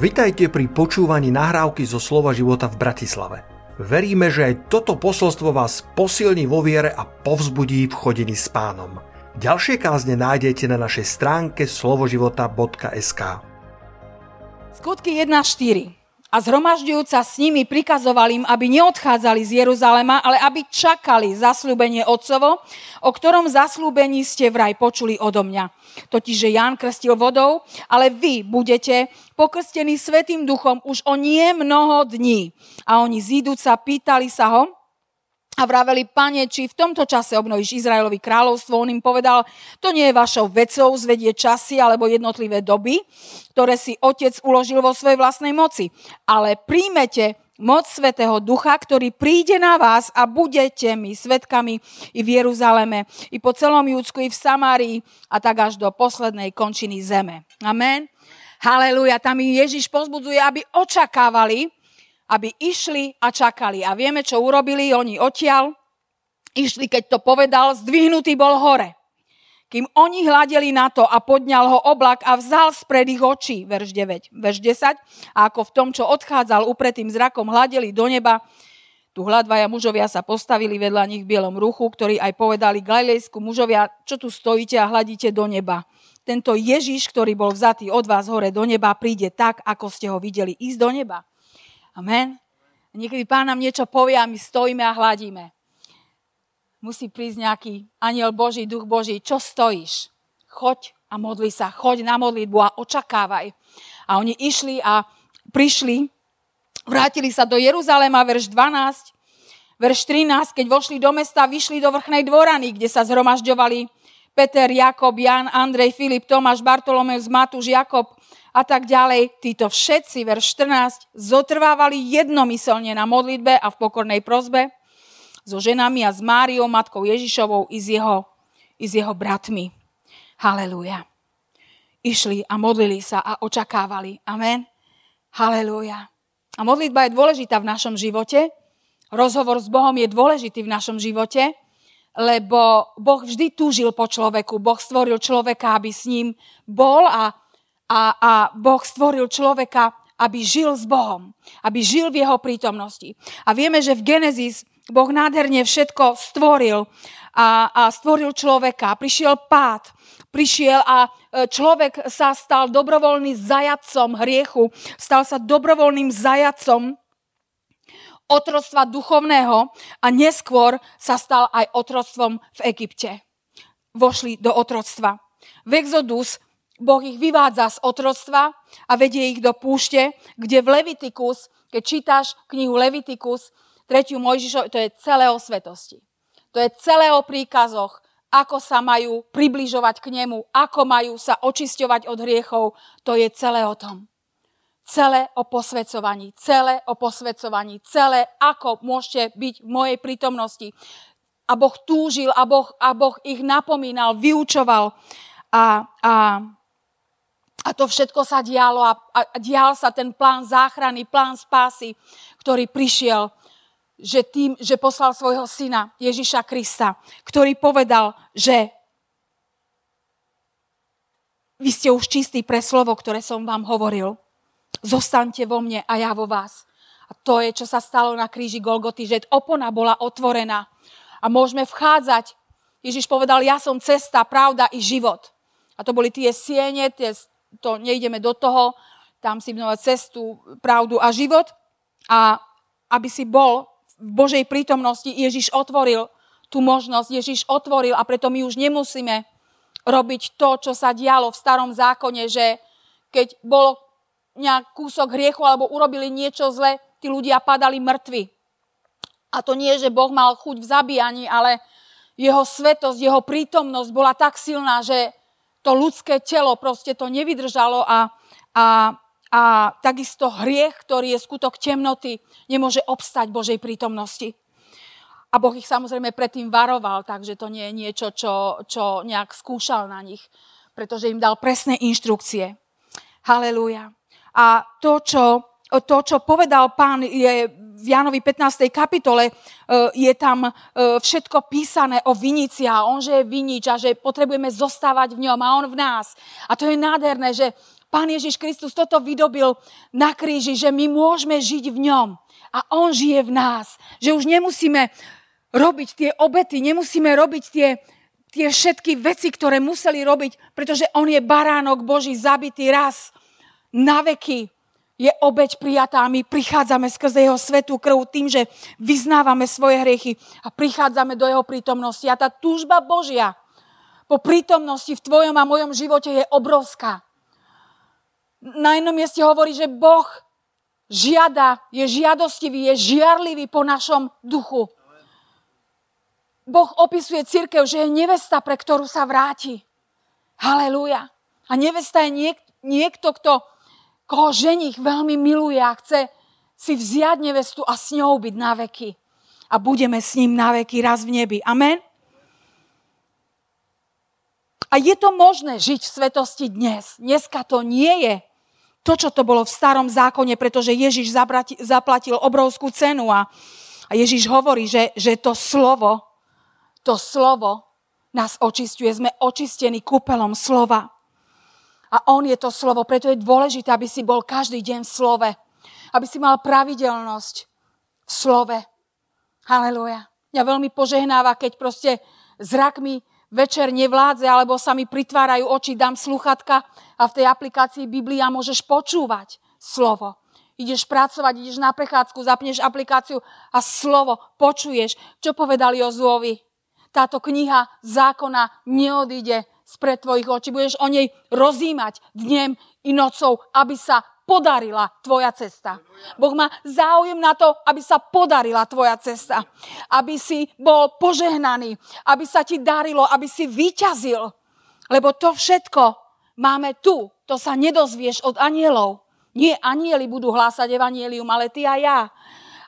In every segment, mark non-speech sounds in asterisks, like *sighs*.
Vitajte pri počúvaní nahrávky zo Slova života v Bratislave. Veríme, že aj toto posolstvo vás posilní vo viere a povzbudí v chodení s pánom. Ďalšie kázne nájdete na našej stránke slovoživota.sk Skutky 1.4 a zhromažďujúca s nimi prikazoval im, aby neodchádzali z Jeruzalema, ale aby čakali zaslúbenie Otcovo, o ktorom zaslúbení ste vraj počuli odo mňa. Totiž, že Ján krstil vodou, ale vy budete pokrstení Svetým duchom už o nie mnoho dní. A oni zíduca pýtali sa ho, a vraveli, pane, či v tomto čase obnovíš Izraelovi kráľovstvo? On im povedal, to nie je vašou vecou zvedie časy alebo jednotlivé doby, ktoré si otec uložil vo svojej vlastnej moci. Ale príjmete moc Svetého Ducha, ktorý príde na vás a budete mi svetkami i v Jeruzaleme, i po celom Júdsku, i v Samárii a tak až do poslednej končiny zeme. Amen. Haleluja. Tam ich Ježiš pozbudzuje, aby očakávali, aby išli a čakali. A vieme, čo urobili oni odtiaľ. Išli, keď to povedal, zdvihnutý bol hore. Kým oni hľadeli na to a podňal ho oblak a vzal spred ich očí, verš 9, verš 10, a ako v tom, čo odchádzal upretým zrakom, hľadeli do neba, tu hľadvaja mužovia sa postavili vedľa nich v bielom ruchu, ktorí aj povedali Galilejsku mužovia, čo tu stojíte a hľadíte do neba. Tento Ježiš, ktorý bol vzatý od vás hore do neba, príde tak, ako ste ho videli ísť do neba. Amen. Niekedy pán nám niečo povie a my stojíme a hladíme. Musí prísť nejaký aniel Boží, duch Boží. Čo stojíš? Choď a modli sa. Choď na modlitbu a očakávaj. A oni išli a prišli, vrátili sa do Jeruzalema, verš 12, verš 13, keď vošli do mesta, vyšli do vrchnej dvorany, kde sa zhromažďovali Peter, Jakob, Jan, Andrej, Filip, Tomáš, Bartolomeus, Matúš, Jakob, a tak ďalej. Títo všetci, verš 14, zotrvávali jednomyselne na modlitbe a v pokornej prozbe so ženami a s Máriou, matkou Ježišovou i s jeho, i s jeho bratmi. Halelúja. Išli a modlili sa a očakávali. Amen. Halelúja. A modlitba je dôležitá v našom živote. Rozhovor s Bohom je dôležitý v našom živote, lebo Boh vždy túžil po človeku. Boh stvoril človeka, aby s ním bol a a, a Boh stvoril človeka, aby žil s Bohom, aby žil v jeho prítomnosti. A vieme, že v Genesis Boh nádherne všetko stvoril a, a stvoril človeka. Prišiel pád, prišiel a e, človek sa stal dobrovoľným zajacom hriechu, stal sa dobrovoľným zajacom otrostva duchovného a neskôr sa stal aj otrostvom v Egypte. Vošli do otroctva. V Exodus Boh ich vyvádza z otroctva a vedie ich do púšte, kde v Levitikus, keď čítaš knihu Levitikus, 3. Mojžišov, to je celé o svetosti. To je celé o príkazoch, ako sa majú približovať k nemu, ako majú sa očisťovať od hriechov. To je celé o tom. Celé o posvedcovaní, celé o posvedcovaní, celé ako môžete byť v mojej prítomnosti. A Boh túžil a Boh, a boh ich napomínal, vyučoval a, a a to všetko sa dialo a, a dial sa ten plán záchrany, plán spásy, ktorý prišiel, že tým, že poslal svojho syna Ježiša Krista, ktorý povedal, že vy ste už čistí pre slovo, ktoré som vám hovoril. Zostaňte vo mne a ja vo vás. A to je, čo sa stalo na kríži Golgoty, že opona bola otvorená a môžeme vchádzať. Ježiš povedal, ja som cesta, pravda i život. A to boli tie siene, tie to nejdeme do toho, tam si vnovať cestu, pravdu a život. A aby si bol Božej prítomnosti, Ježiš otvoril tú možnosť, Ježiš otvoril a preto my už nemusíme robiť to, čo sa dialo v starom zákone, že keď bolo nejak kúsok hriechu alebo urobili niečo zle, tí ľudia padali mŕtvi. A to nie, že Boh mal chuť v zabíjaní, ale jeho svetosť, jeho prítomnosť bola tak silná, že to ľudské telo proste to nevydržalo a, a, a takisto hriech, ktorý je skutok temnoty, nemôže obstať Božej prítomnosti. A Boh ich samozrejme predtým varoval, takže to nie je niečo, čo, čo nejak skúšal na nich, pretože im dal presné inštrukcie. Halelúja. A to, čo, to, čo povedal pán, je v Jánovi 15. kapitole e, je tam e, všetko písané o vinici a on, že je vinič a že potrebujeme zostávať v ňom a on v nás. A to je nádherné, že Pán Ježiš Kristus toto vydobil na kríži, že my môžeme žiť v ňom. A on žije v nás. Že už nemusíme robiť tie obety, nemusíme robiť tie, tie všetky veci, ktoré museli robiť, pretože on je baránok Boží zabitý raz na veky. Je obeď prijatá a my prichádzame skrze jeho svetú krv tým, že vyznávame svoje hriechy a prichádzame do jeho prítomnosti. A tá túžba Božia po prítomnosti v tvojom a mojom živote je obrovská. Na jednom mieste hovorí, že Boh žiada, je žiadostivý, je žiarlivý po našom duchu. Boh opisuje církev, že je nevesta, pre ktorú sa vráti. Halelúja. A nevesta je niek- niekto, kto, koho ženich veľmi miluje a chce si vziať nevestu a s ňou byť na veky. A budeme s ním na veky raz v nebi. Amen? A je to možné žiť v svetosti dnes. Dneska to nie je to, čo to bolo v starom zákone, pretože Ježiš zaplatil obrovskú cenu a, a Ježiš hovorí, že, že to slovo, to slovo nás očistuje. Sme očistení kúpelom slova. A on je to slovo, preto je dôležité, aby si bol každý deň v slove. Aby si mal pravidelnosť v slove. Haleluja. Mňa veľmi požehnáva, keď proste zrak mi večer nevládze, alebo sa mi pritvárajú oči, dám sluchatka a v tej aplikácii Biblia môžeš počúvať slovo. Ideš pracovať, ideš na prechádzku, zapneš aplikáciu a slovo počuješ. Čo povedali Jozuovi? táto kniha zákona neodíde spred tvojich očí. Budeš o nej rozímať dnem i nocou, aby sa podarila tvoja cesta. Boh má záujem na to, aby sa podarila tvoja cesta. Aby si bol požehnaný, aby sa ti darilo, aby si vyťazil. Lebo to všetko máme tu. To sa nedozvieš od anielov. Nie anieli budú hlásať evanielium, ale ty a ja.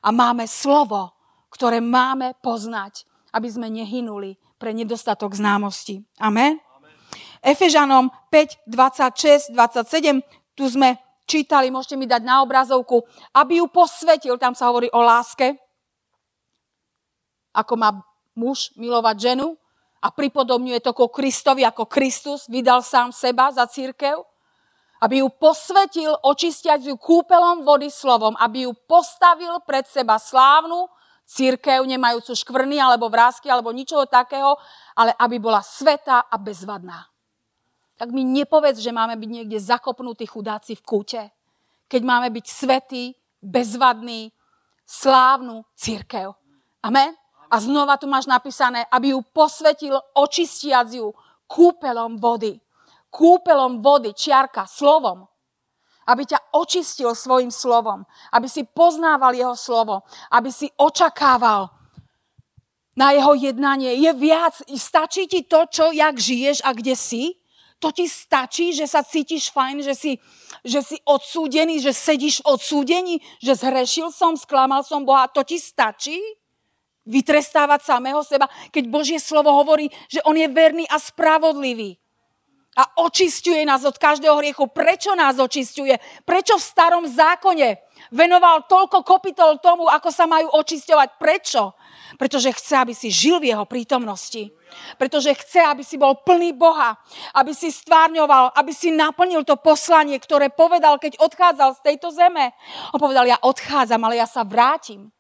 A máme slovo, ktoré máme poznať aby sme nehynuli pre nedostatok známosti. Amen? Amen. Efežanom 5, 26, 27, tu sme čítali, môžete mi dať na obrazovku, aby ju posvetil, tam sa hovorí o láske, ako má muž milovať ženu a pripodobňuje to ko Kristovi, ako Kristus vydal sám seba za církev, aby ju posvetil, očistiať ju kúpelom vody slovom, aby ju postavil pred seba slávnu, církev, nemajúcu škvrny alebo vrázky alebo ničoho takého, ale aby bola sveta a bezvadná. Tak mi nepovedz, že máme byť niekde zakopnutí chudáci v kúte, keď máme byť svetý, bezvadný, slávnu církev. Amen? A znova tu máš napísané, aby ju posvetil očistiac ju kúpelom vody. Kúpelom vody, čiarka, slovom aby ťa očistil svojim slovom, aby si poznával jeho slovo, aby si očakával na jeho jednanie. Je viac, stačí ti to, čo, jak žiješ a kde si? To ti stačí, že sa cítiš fajn, že si, že si odsúdený, že sedíš v odsúdení, že zhrešil som, sklamal som Boha. To ti stačí? Vytrestávať samého seba, keď Božie slovo hovorí, že on je verný a spravodlivý a očistuje nás od každého hriechu. Prečo nás očistuje? Prečo v starom zákone venoval toľko kopitol tomu, ako sa majú očisťovať? Prečo? Pretože chce, aby si žil v jeho prítomnosti. Pretože chce, aby si bol plný Boha. Aby si stvárňoval, aby si naplnil to poslanie, ktoré povedal, keď odchádzal z tejto zeme. On povedal, ja odchádzam, ale ja sa vrátim.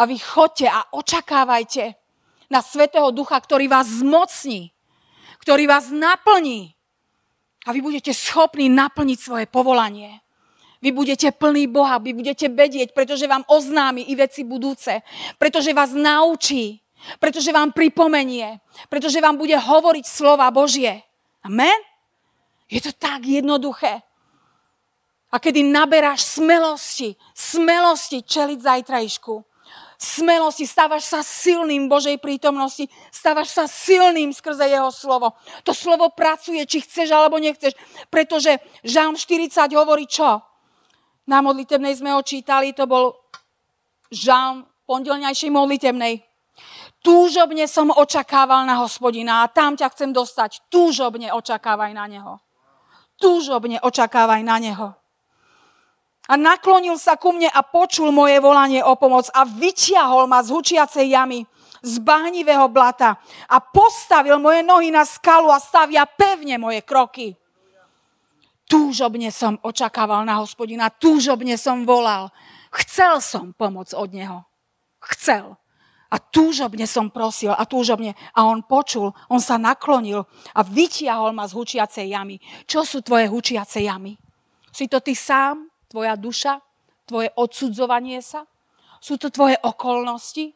A vy chodte a očakávajte na Svetého Ducha, ktorý vás zmocní ktorý vás naplní. A vy budete schopní naplniť svoje povolanie. Vy budete plný Boha, vy budete vedieť, pretože vám oznámi i veci budúce, pretože vás naučí, pretože vám pripomenie, pretože vám bude hovoriť slova Božie. Amen? Je to tak jednoduché. A kedy naberáš smelosti, smelosti čeliť zajtrajšku, smelosti, stávaš sa silným Božej prítomnosti, stávaš sa silným skrze Jeho slovo. To slovo pracuje, či chceš alebo nechceš, pretože Žalm 40 hovorí čo? Na modlitebnej sme ho čítali, to bol Žalm pondelňajšej modlitebnej. Túžobne som očakával na hospodina a tam ťa chcem dostať. Túžobne očakávaj na neho. Túžobne očakávaj na neho. A naklonil sa ku mne a počul moje volanie o pomoc a vyťahol ma z hučiacej jamy, z bahnivého blata a postavil moje nohy na skalu a stavia pevne moje kroky. Túžobne som očakával na hospodina, túžobne som volal. Chcel som pomoc od neho. Chcel. A túžobne som prosil a túžobne. A on počul, on sa naklonil a vytiahol ma z hučiacej jamy. Čo sú tvoje hučiace jamy? Si to ty sám, tvoja duša, tvoje odsudzovanie sa? Sú to tvoje okolnosti?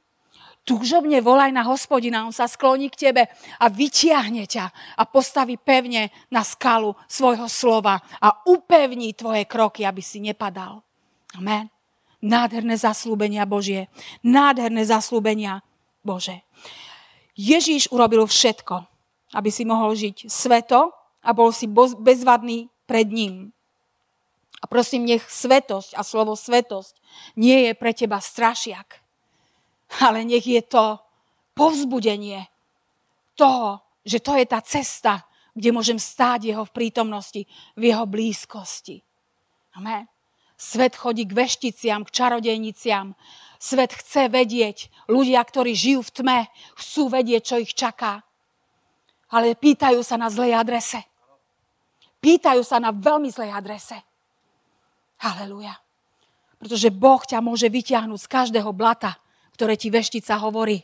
túžobne volaj na hospodina, on sa skloní k tebe a vytiahne ťa a postaví pevne na skalu svojho slova a upevní tvoje kroky, aby si nepadal. Amen. Nádherné zaslúbenia Božie. Nádherné zaslúbenia Bože. Ježíš urobil všetko, aby si mohol žiť sveto a bol si bezvadný pred ním. A prosím, nech svetosť a slovo svetosť nie je pre teba strašiak ale nech je to povzbudenie toho, že to je tá cesta, kde môžem stáť jeho v prítomnosti, v jeho blízkosti. Amen. Svet chodí k vešticiam, k čarodejniciam. Svet chce vedieť. Ľudia, ktorí žijú v tme, chcú vedieť, čo ich čaká. Ale pýtajú sa na zlej adrese. Pýtajú sa na veľmi zlej adrese. Halelúja. Pretože Boh ťa môže vyťahnuť z každého blata, ktoré ti veštica hovorí.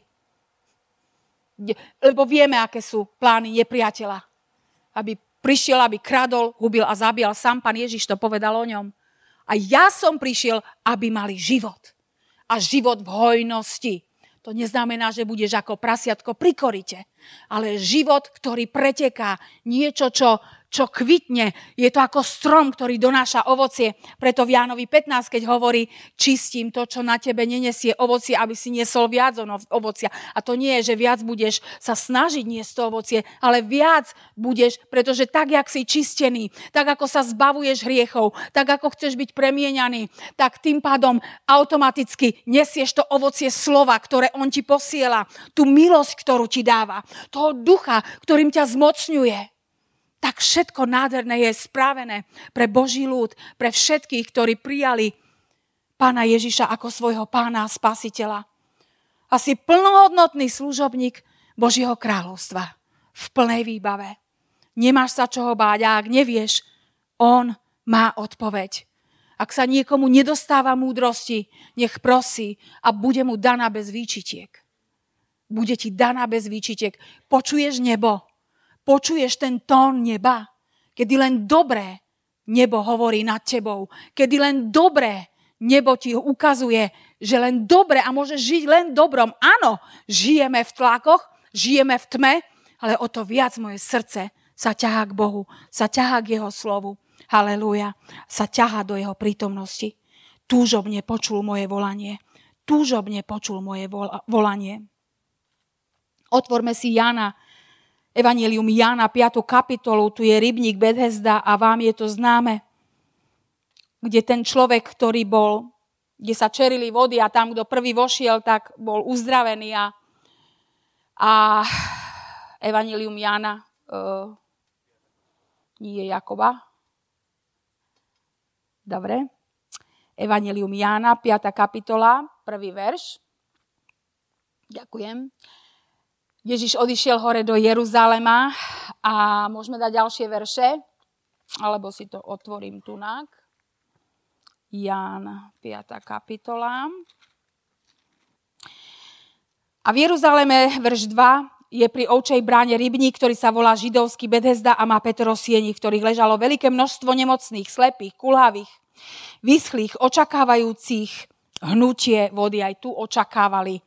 Lebo vieme, aké sú plány nepriateľa. Aby prišiel, aby kradol, hubil a zabíjal. Sám pán Ježiš to povedal o ňom. A ja som prišiel, aby mali život. A život v hojnosti. To neznamená, že budeš ako prasiatko pri korite, ale život, ktorý preteká, niečo, čo čo kvitne. Je to ako strom, ktorý donáša ovocie. Preto v Jánovi 15, keď hovorí, čistím to, čo na tebe nenesie ovocie, aby si niesol viac ovocia. A to nie je, že viac budeš sa snažiť niesť to ovocie, ale viac budeš, pretože tak, jak si čistený, tak ako sa zbavuješ hriechov, tak ako chceš byť premieňaný, tak tým pádom automaticky nesieš to ovocie slova, ktoré on ti posiela, tú milosť, ktorú ti dáva, toho ducha, ktorým ťa zmocňuje tak všetko nádherné je správené pre Boží ľud, pre všetkých, ktorí prijali pána Ježiša ako svojho pána a spasiteľa. Asi plnohodnotný služobník Božieho kráľovstva v plnej výbave. Nemáš sa čoho báť a ak nevieš, on má odpoveď. Ak sa niekomu nedostáva múdrosti, nech prosí a bude mu daná bez výčitiek. Bude ti daná bez výčitiek. Počuješ nebo? Počuješ ten tón neba, kedy len dobré nebo hovorí nad tebou, kedy len dobré nebo ti ukazuje, že len dobre a môžeš žiť len dobrom. Áno, žijeme v tlakoch, žijeme v tme, ale o to viac moje srdce sa ťahá k Bohu, sa ťahá k Jeho slovu. Halelúja. Sa ťahá do Jeho prítomnosti. Túžobne počul moje volanie. Túžobne počul moje volanie. Otvorme si Jana Evangelium Jana 5. kapitolu, tu je rybník Bethesda a vám je to známe, kde ten človek, ktorý bol, kde sa čerili vody a tam, kto prvý vošiel, tak bol uzdravený a, a Evangelium Jana uh, nie Jakoba. Dobre. Evangelium Jána, 5. kapitola, prvý verš. Ďakujem. Ježiš odišiel hore do Jeruzalema a môžeme dať ďalšie verše, alebo si to otvorím tunák. Ján 5. kapitola. A v Jeruzaleme, verš 2, je pri ovčej bráne rybník, ktorý sa volá židovský Bethesda a má Petro sieni, v ktorých ležalo veľké množstvo nemocných, slepých, kulhavých, vyschlých, očakávajúcich hnutie vody. Aj tu očakávali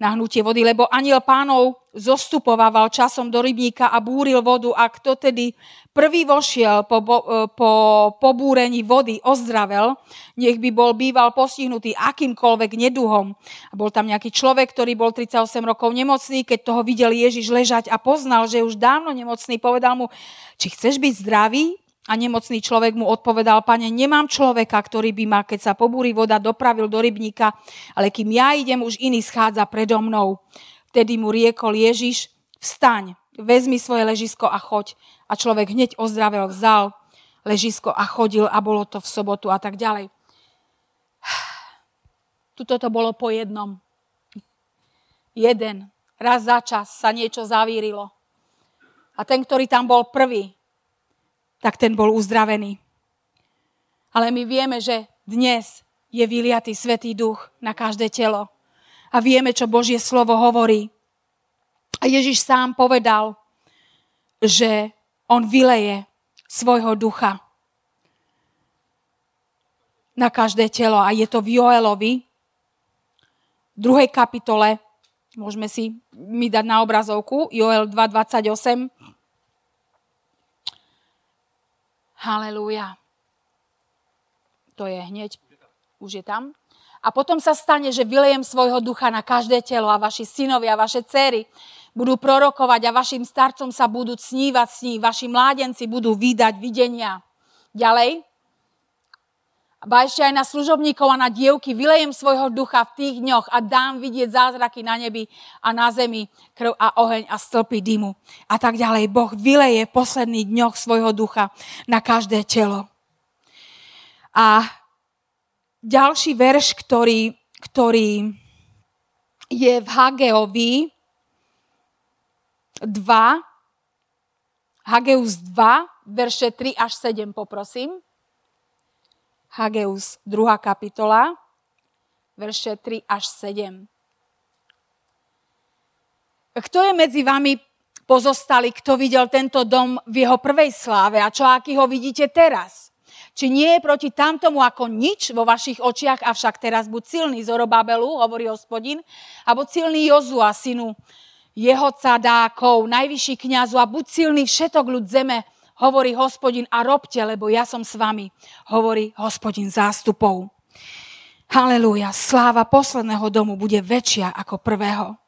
na hnutie vody, lebo aniel pánov zostupovával časom do rybníka a búril vodu a kto tedy prvý vošiel po, po, po pobúrení vody, ozdravel, nech by bol býval postihnutý akýmkoľvek neduhom. A bol tam nejaký človek, ktorý bol 38 rokov nemocný, keď toho videl Ježiš ležať a poznal, že už dávno nemocný, povedal mu, či chceš byť zdravý? A nemocný človek mu odpovedal, pane, nemám človeka, ktorý by ma, keď sa pobúri voda, dopravil do rybníka, ale kým ja idem, už iný schádza predo mnou. Vtedy mu riekol Ježiš, vstaň, vezmi svoje ležisko a choď. A človek hneď ozdravel, vzal ležisko a chodil a bolo to v sobotu a tak ďalej. *sighs* Tuto to bolo po jednom. Jeden. Raz za čas sa niečo zavírilo. A ten, ktorý tam bol prvý, tak ten bol uzdravený. Ale my vieme, že dnes je vyliatý Svetý Duch na každé telo. A vieme, čo Božie slovo hovorí. A Ježiš sám povedal, že on vyleje svojho ducha na každé telo. A je to v Joelovi, v druhej kapitole, môžeme si mi dať na obrazovku, Joel 2.28. Halelúja. To je hneď, už je tam. A potom sa stane, že vylejem svojho ducha na každé telo a vaši synovia, vaše céry budú prorokovať a vašim starcom sa budú snívať sní, vaši mládenci budú vydať videnia. Ďalej, a ešte aj na služobníkov a na dievky vylejem svojho ducha v tých dňoch a dám vidieť zázraky na nebi a na zemi, krv a oheň a stĺpy dymu. A tak ďalej. Boh vyleje v posledných dňoch svojho ducha na každé telo. A ďalší verš, ktorý, ktorý je v Hageovi 2, Hageus 2, verše 3 až 7, poprosím. Hageus 2. kapitola, verše 3 až 7. Kto je medzi vami pozostali, kto videl tento dom v jeho prvej sláve a čo aký ho vidíte teraz? Či nie je proti tamtomu ako nič vo vašich očiach, avšak teraz buď silný Zorobabelu, hovorí hospodin, alebo silný Jozua, synu jeho cadákov, najvyšší kniazu a buď silný všetok ľud zeme, hovorí hospodin a robte, lebo ja som s vami, hovorí hospodin zástupov. Halelúja, sláva posledného domu bude väčšia ako prvého.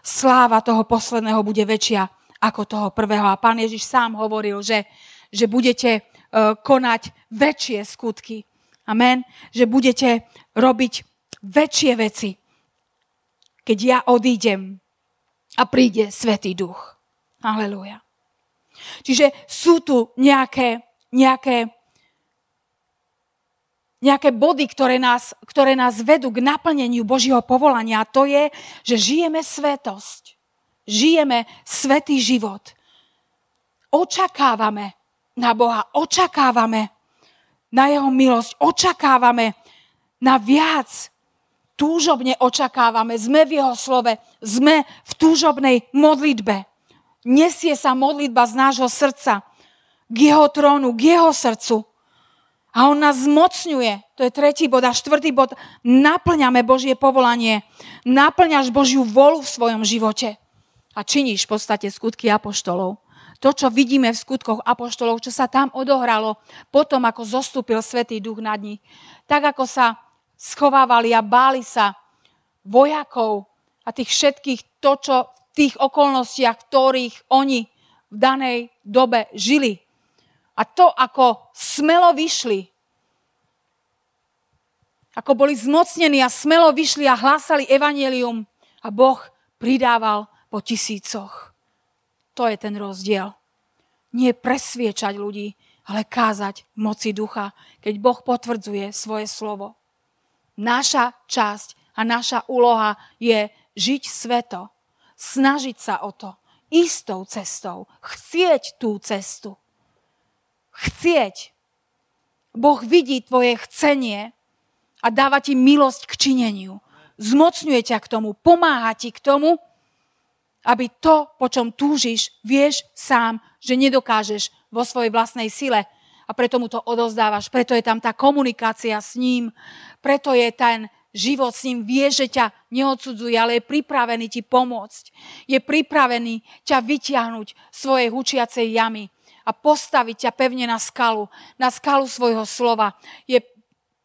Sláva toho posledného bude väčšia ako toho prvého. A pán Ježiš sám hovoril, že, že budete E, konať väčšie skutky. Amen. Že budete robiť väčšie veci, keď ja odídem a príde Svetý Duch. Aleluja. Čiže sú tu nejaké, nejaké, nejaké body, ktoré nás, ktoré nás vedú k naplneniu Božieho povolania. A to je, že žijeme svetosť. Žijeme svetý život. Očakávame na Boha, očakávame na Jeho milosť, očakávame na viac. Túžobne očakávame, sme v Jeho slove, sme v túžobnej modlitbe. Nesie sa modlitba z nášho srdca k Jeho trónu, k Jeho srdcu. A On nás zmocňuje, to je tretí bod. A štvrtý bod, naplňame Božie povolanie. Naplňaš Božiu volu v svojom živote. A činíš v podstate skutky apoštolov to, čo vidíme v skutkoch apoštolov, čo sa tam odohralo potom, ako zostúpil Svetý duch nad nich. Tak, ako sa schovávali a báli sa vojakov a tých všetkých, to, čo v tých okolnostiach, ktorých oni v danej dobe žili. A to, ako smelo vyšli, ako boli zmocnení a smelo vyšli a hlásali evanelium a Boh pridával po tisícoch. To je ten rozdiel. Nie presviečať ľudí, ale kázať moci ducha, keď Boh potvrdzuje svoje slovo. Naša časť a naša úloha je žiť sveto, snažiť sa o to, istou cestou, chcieť tú cestu. Chcieť. Boh vidí tvoje chcenie a dáva ti milosť k čineniu. Zmocňuje ťa k tomu, pomáha ti k tomu, aby to, po čom túžiš, vieš sám, že nedokážeš vo svojej vlastnej sile a preto mu to odozdávaš. Preto je tam tá komunikácia s ním, preto je ten život s ním, vie, že ťa neodsudzuje, ale je pripravený ti pomôcť. Je pripravený ťa vyťahnuť svojej hučiacej jamy a postaviť ťa pevne na skalu, na skalu svojho slova. Je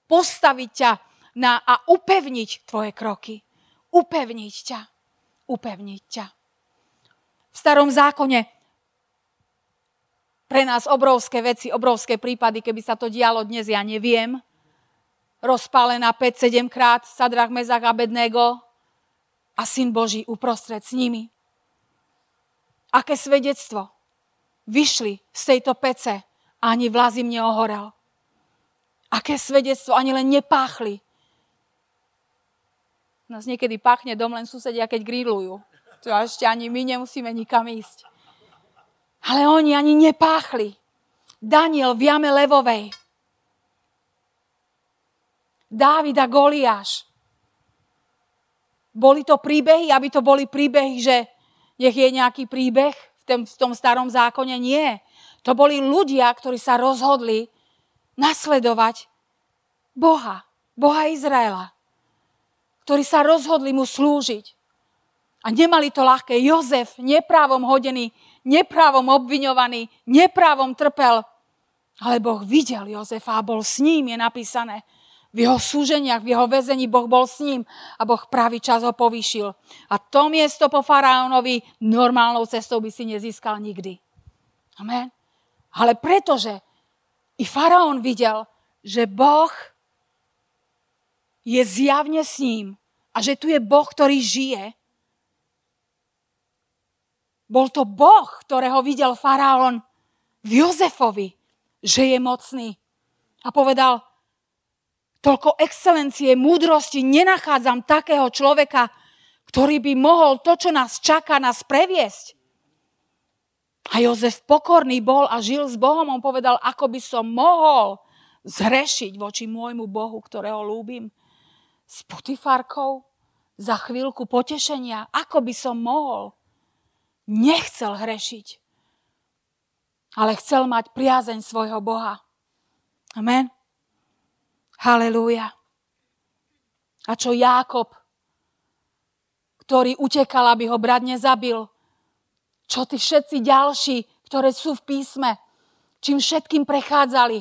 postaviť ťa na, a upevniť tvoje kroky. Upevniť ťa. Upevniť ťa v starom zákone pre nás obrovské veci, obrovské prípady, keby sa to dialo dnes, ja neviem. Rozpálená 5-7 krát Sadrach, Mezach a Bednego a Syn Boží uprostred s nimi. Aké svedectvo. Vyšli z tejto pece a ani vlaz im neohorel. Aké svedectvo, ani len nepáchli. Nás niekedy páchne dom len susedia, keď grillujú. To ešte ani my nemusíme nikam ísť. Ale oni ani nepáchli. Daniel v jame levovej. Dávid a Goliáš. Boli to príbehy, aby to boli príbehy, že nech je nejaký príbeh v tom, v tom starom zákone? Nie. To boli ľudia, ktorí sa rozhodli nasledovať Boha, Boha Izraela, ktorí sa rozhodli mu slúžiť. A nemali to ľahké. Jozef, neprávom hodený, neprávom obviňovaný, neprávom trpel. Ale Boh videl Jozefa a bol s ním, je napísané. V jeho súženiach, v jeho väzení Boh bol s ním a Boh pravý čas ho povýšil. A to miesto po faraónovi normálnou cestou by si nezískal nikdy. Amen. Ale pretože i faraón videl, že Boh je zjavne s ním a že tu je Boh, ktorý žije, bol to Boh, ktorého videl faraón v Jozefovi, že je mocný. A povedal, toľko excelencie, múdrosti, nenachádzam takého človeka, ktorý by mohol to, čo nás čaká, nás previesť. A Jozef pokorný bol a žil s Bohom. On povedal, ako by som mohol zrešiť voči môjmu Bohu, ktorého lúbim. S Putifarkou za chvíľku potešenia. Ako by som mohol. Nechcel hrešiť. Ale chcel mať priazeň svojho Boha. Amen. Halelúja. A čo Jákob, ktorý utekal, aby ho brat nezabil? Čo tí všetci ďalší, ktoré sú v písme, čím všetkým prechádzali?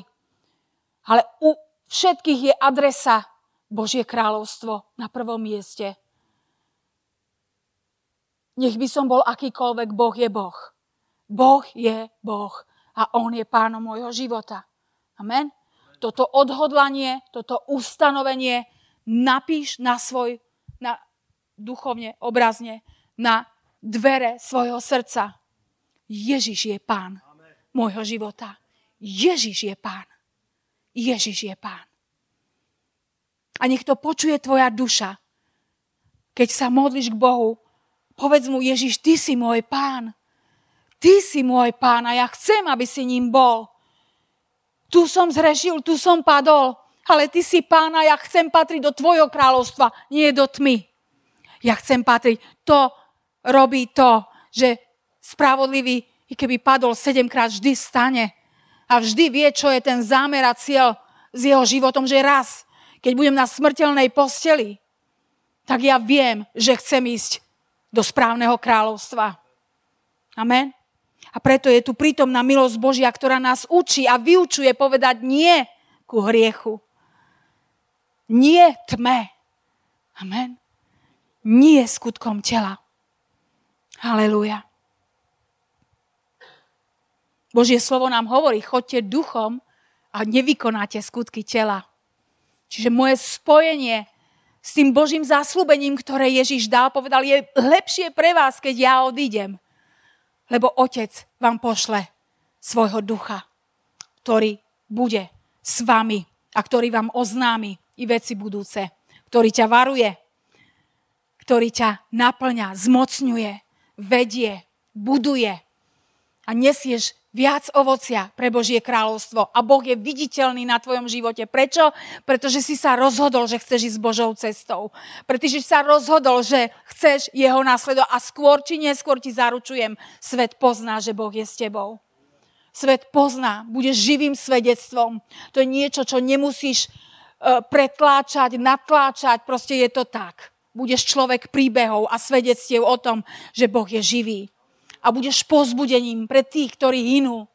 Ale u všetkých je adresa Božie kráľovstvo na prvom mieste. Nech by som bol akýkoľvek, Boh je Boh. Boh je Boh a On je pánom môjho života. Amen toto odhodlanie, toto ustanovenie napíš na svoj, na, duchovne, obrazne, na dvere svojho srdca. Ježiš je pán môjho života. Ježiš je pán. Ježiš je pán. A nech to počuje tvoja duša. Keď sa modliš k Bohu, povedz mu, Ježiš, ty si môj pán. Ty si môj pán a ja chcem, aby si ním bol. Tu som zrešil, tu som padol, ale ty si pána, ja chcem patriť do tvojho kráľovstva, nie do tmy. Ja chcem patriť. To robí to, že spravodlivý, i keby padol sedemkrát, vždy stane. A vždy vie, čo je ten zámer a cieľ s jeho životom, že raz, keď budem na smrteľnej posteli, tak ja viem, že chcem ísť do správneho kráľovstva. Amen. A preto je tu prítomná milosť Božia, ktorá nás učí a vyučuje povedať nie ku hriechu. Nie tme. Amen. Nie skutkom tela. Halelúja. Božie slovo nám hovorí, chodte duchom a nevykonáte skutky tela. Čiže moje spojenie s tým Božím zaslúbením, ktoré Ježiš dal, povedal, je lepšie pre vás, keď ja odídem lebo Otec vám pošle svojho ducha, ktorý bude s vami a ktorý vám oznámi i veci budúce, ktorý ťa varuje, ktorý ťa naplňa, zmocňuje, vedie, buduje a nesieš viac ovocia pre Božie kráľovstvo a Boh je viditeľný na tvojom živote. Prečo? Pretože si sa rozhodol, že chceš ísť Božou cestou. Pretože si sa rozhodol, že chceš jeho následovať a skôr či neskôr ti zaručujem, svet pozná, že Boh je s tebou. Svet pozná, budeš živým svedectvom. To je niečo, čo nemusíš e, pretláčať, natláčať, proste je to tak. Budeš človek príbehov a svedectiev o tom, že Boh je živý a budeš pozbudením pre tých, ktorí hinú.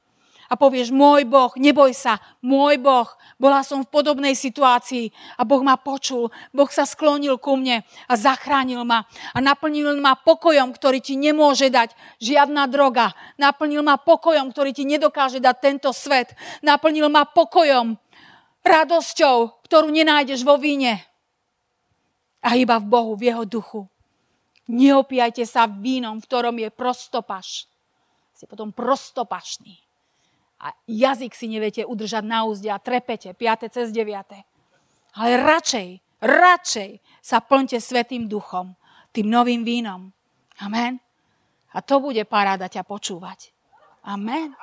A povieš, môj Boh, neboj sa, môj Boh, bola som v podobnej situácii a Boh ma počul, Boh sa sklonil ku mne a zachránil ma a naplnil ma pokojom, ktorý ti nemôže dať žiadna droga. Naplnil ma pokojom, ktorý ti nedokáže dať tento svet. Naplnil ma pokojom, radosťou, ktorú nenájdeš vo víne. A iba v Bohu, v jeho duchu. Neopijajte sa vínom, v ktorom je prostopaš. Si potom prostopašný. A jazyk si neviete udržať na úzde a trepete 5. cez 9. Ale radšej, radšej sa plňte Svetým duchom, tým novým vínom. Amen. A to bude paráda ťa počúvať. Amen.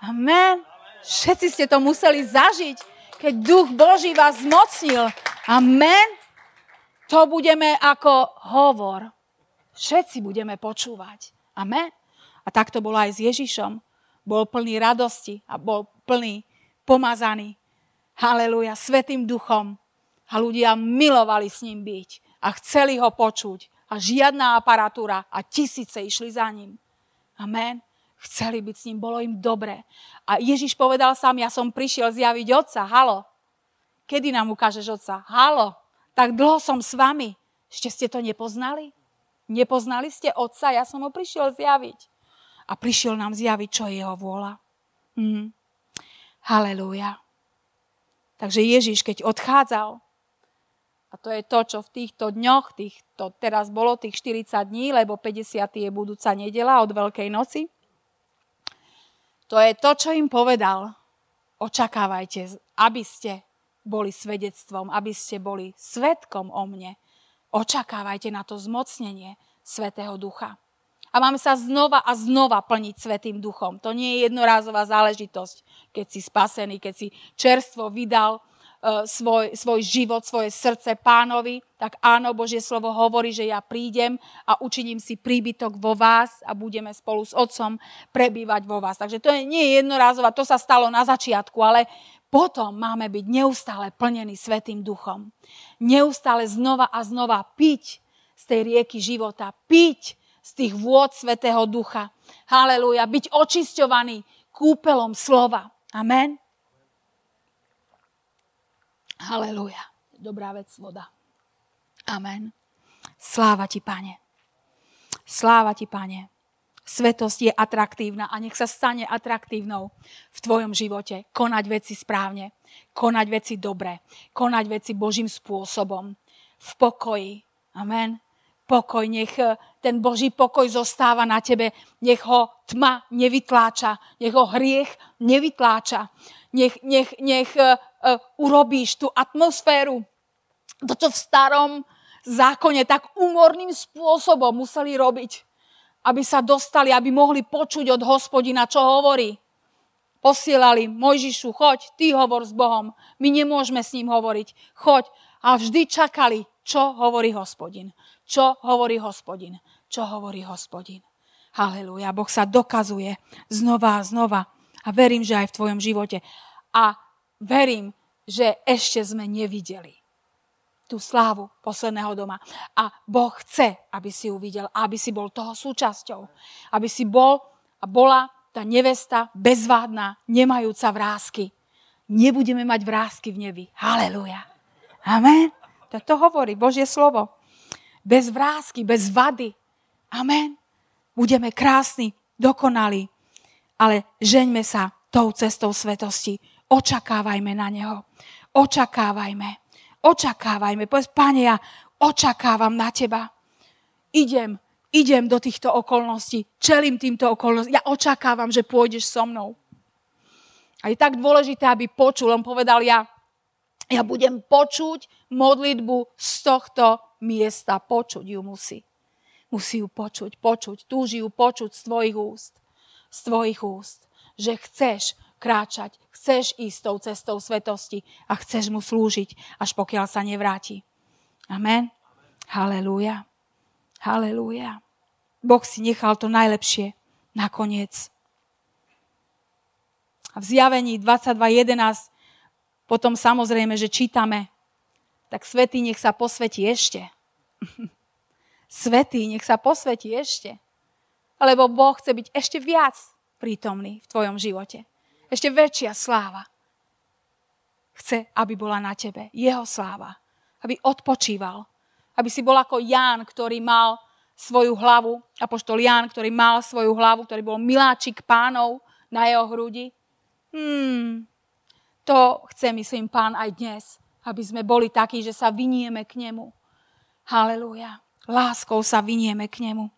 Amen. Všetci ste to museli zažiť, keď duch Boží vás zmocnil. Amen. To budeme ako hovor. Všetci budeme počúvať. Amen. A tak to bolo aj s Ježišom. Bol plný radosti a bol plný pomazaný. Haleluja, svetým duchom. A ľudia milovali s ním byť a chceli ho počuť. A žiadna aparatúra a tisíce išli za ním. Amen. Chceli byť s ním, bolo im dobre. A Ježiš povedal sám, ja som prišiel zjaviť Otca. Halo. Kedy nám ukážeš Otca? Halo. Tak dlho som s vami. Ešte ste to nepoznali? Nepoznali ste Otca? Ja som ho prišiel zjaviť. A prišiel nám zjaviť, čo je jeho vôľa. Mhm. Halelúja. Takže Ježiš, keď odchádzal, a to je to, čo v týchto dňoch, týchto, teraz bolo tých 40 dní, lebo 50. je budúca nedela od Veľkej noci, to je to, čo im povedal. Očakávajte, aby ste boli svedectvom, aby ste boli svetkom o mne. Očakávajte na to zmocnenie Svetého Ducha. A máme sa znova a znova plniť Svetým Duchom. To nie je jednorázová záležitosť, keď si spasený, keď si čerstvo vydal E, svoj, svoj život, svoje srdce pánovi, tak áno, Božie slovo hovorí, že ja prídem a učiním si príbytok vo vás a budeme spolu s Otcom prebývať vo vás. Takže to nie je jednorázová, to sa stalo na začiatku, ale potom máme byť neustále plnení Svetým duchom. Neustále znova a znova piť z tej rieky života, piť z tých vôd Svetého ducha. Halelúja, byť očisťovaný kúpelom slova. Amen. Halelúja. Dobrá vec, voda. Amen. Sláva ti, pane. Sláva ti, pane. Svetosť je atraktívna a nech sa stane atraktívnou v tvojom živote. Konať veci správne, konať veci dobre, konať veci Božím spôsobom, v pokoji. Amen. Pokoj, nech eh, ten Boží pokoj zostáva na tebe, nech ho tma nevytláča, nech ho hriech nevytláča, nech, nech, nech uh, urobíš tú atmosféru, to, čo v starom zákone tak umorným spôsobom museli robiť, aby sa dostali, aby mohli počuť od hospodina, čo hovorí. Posielali Mojžišu, choď, ty hovor s Bohom. My nemôžeme s ním hovoriť. Choď. A vždy čakali, čo hovorí hospodin. Čo hovorí hospodin. Čo hovorí hospodin. Halelúja. Boh sa dokazuje znova a znova. A verím, že aj v tvojom živote a verím, že ešte sme nevideli tú slávu posledného doma. A Boh chce, aby si ju videl, aby si bol toho súčasťou. Aby si bol a bola tá nevesta bezvádna, nemajúca vrázky. Nebudeme mať vrázky v nebi. Halelúja. Amen. To hovorí Božie slovo. Bez vrázky, bez vady. Amen. Budeme krásni, dokonalí. Ale žeňme sa tou cestou svetosti očakávajme na Neho. Očakávajme. Očakávajme. Povedz, Pane, ja očakávam na Teba. Idem, idem do týchto okolností. Čelím týmto okolnostiam. Ja očakávam, že pôjdeš so mnou. A je tak dôležité, aby počul. On povedal, ja, ja budem počuť modlitbu z tohto miesta. Počuť ju musí. Musí ju počuť, počuť. Túži ju počuť z tvojich úst. Z tvojich úst. Že chceš kráčať, chceš ísť tou cestou svetosti a chceš mu slúžiť, až pokiaľ sa nevráti. Amen. Halelúja. Halelúja. Boh si nechal to najlepšie nakoniec. A v zjavení 22.11 potom samozrejme, že čítame, tak svetý nech sa posvetí ešte. *laughs* svetý nech sa posvetí ešte. Lebo Boh chce byť ešte viac prítomný v tvojom živote. Ešte väčšia sláva. Chce, aby bola na tebe. Jeho sláva. Aby odpočíval. Aby si bol ako Ján, ktorý mal svoju hlavu, apoštol Ján, ktorý mal svoju hlavu, ktorý bol miláčik pánov na jeho hrudi. Hmm, to chce, myslím, pán aj dnes, aby sme boli takí, že sa vynieme k nemu. Halelúja. Láskou sa vynieme k nemu.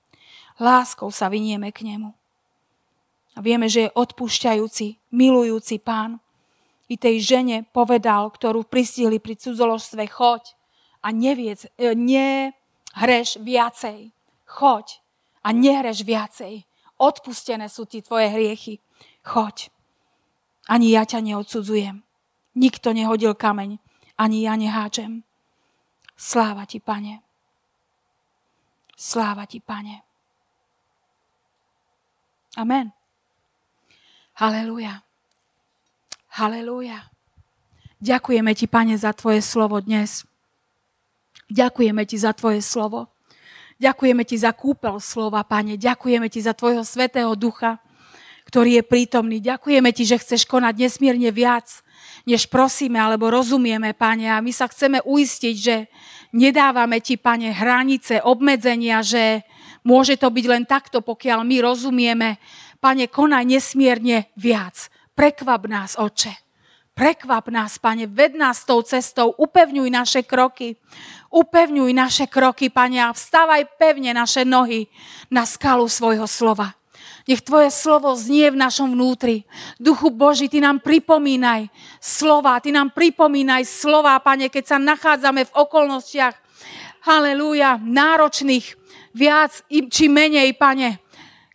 Láskou sa vynieme k nemu. A vieme, že je odpúšťajúci, milujúci pán. I tej žene povedal, ktorú pristihli pri cudzoložstve, choď a neviec, e, nehreš viacej. Choď a nehreš viacej. Odpustené sú ti tvoje hriechy. Choď. Ani ja ťa neodsudzujem. Nikto nehodil kameň, ani ja neháčem. Sláva ti, pane. Sláva ti, pane. Amen. Halelúja. Halelúja. Ďakujeme ti, pane, za tvoje slovo dnes. Ďakujeme ti za tvoje slovo. Ďakujeme ti za kúpel slova, pane. Ďakujeme ti za tvojho svetého ducha, ktorý je prítomný. Ďakujeme ti, že chceš konať nesmierne viac, než prosíme alebo rozumieme, pane. A my sa chceme uistiť, že nedávame ti, pane, hranice, obmedzenia, že môže to byť len takto, pokiaľ my rozumieme. Pane, konaj nesmierne viac. Prekvap nás, oče. Prekvap nás, Pane, ved nás tou cestou, upevňuj naše kroky, upevňuj naše kroky, Pane, a vstávaj pevne naše nohy na skalu svojho slova. Nech Tvoje slovo znie v našom vnútri. Duchu Boží, Ty nám pripomínaj slova, Ty nám pripomínaj slova, Pane, keď sa nachádzame v okolnostiach, halleluja, náročných, viac či menej, Pane.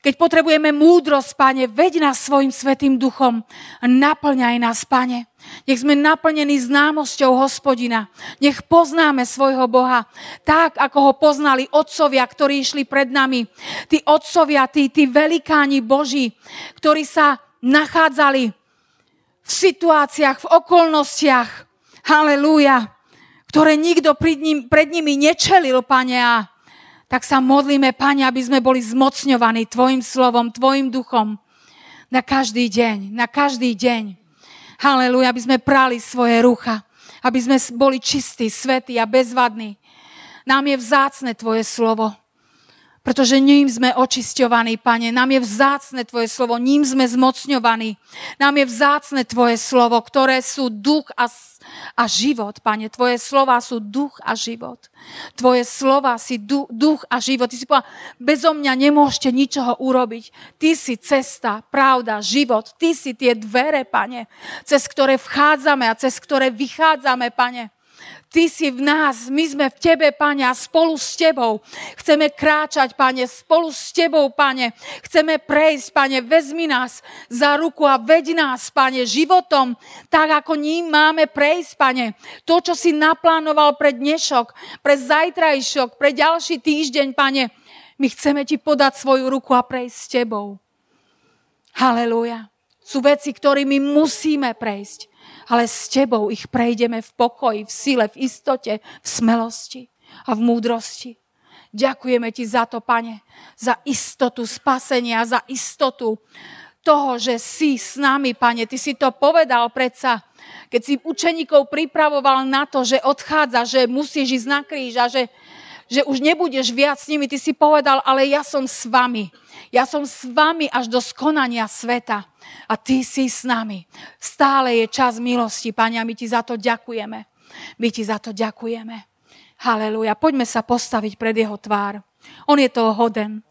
Keď potrebujeme múdrosť, Pane, veď nás svojim svetým duchom. Naplňaj nás, Pane. Nech sme naplnení známosťou hospodina. Nech poznáme svojho Boha tak, ako ho poznali otcovia, ktorí išli pred nami. Tí otcovia, tí, tí velikáni Boží, ktorí sa nachádzali v situáciách, v okolnostiach, halleluja, ktoré nikto pred, ním, pred nimi nečelil, Pane, a tak sa modlíme, Pane, aby sme boli zmocňovaní Tvojim slovom, Tvojim duchom na každý deň, na každý deň. Haleluja, aby sme prali svoje rucha, aby sme boli čistí, svetí a bezvadní. Nám je vzácne Tvoje slovo pretože ním sme očisťovaní, Pane. Nám je vzácne Tvoje slovo, ním sme zmocňovaní. Nám je vzácne Tvoje slovo, ktoré sú duch a, a život, Pane. Tvoje slova sú duch a život. Tvoje slova si du, duch a život. Ty si povedal, bezo mňa nemôžete ničoho urobiť. Ty si cesta, pravda, život. Ty si tie dvere, Pane, cez ktoré vchádzame a cez ktoré vychádzame, Pane. Ty si v nás, my sme v Tebe, Pane, a spolu s Tebou chceme kráčať, Pane, spolu s Tebou, Pane. Chceme prejsť, Pane, vezmi nás za ruku a veď nás, Pane, životom, tak ako ním máme prejsť, Pane. To, čo si naplánoval pre dnešok, pre zajtrajšok, pre ďalší týždeň, Pane, my chceme Ti podať svoju ruku a prejsť s Tebou. Halelúja. Sú veci, ktorými musíme prejsť ale s tebou ich prejdeme v pokoji, v sile, v istote, v smelosti a v múdrosti. Ďakujeme ti za to, pane, za istotu spasenia, za istotu toho, že si s nami, pane. Ty si to povedal predsa, keď si učeníkov pripravoval na to, že odchádza, že musíš ísť na kríž a že, že už nebudeš viac s nimi. Ty si povedal, ale ja som s vami. Ja som s vami až do skonania sveta a ty si s nami. Stále je čas milosti, Pane, a my ti za to ďakujeme. My ti za to ďakujeme. Halelúja. Poďme sa postaviť pred jeho tvár. On je toho hoden.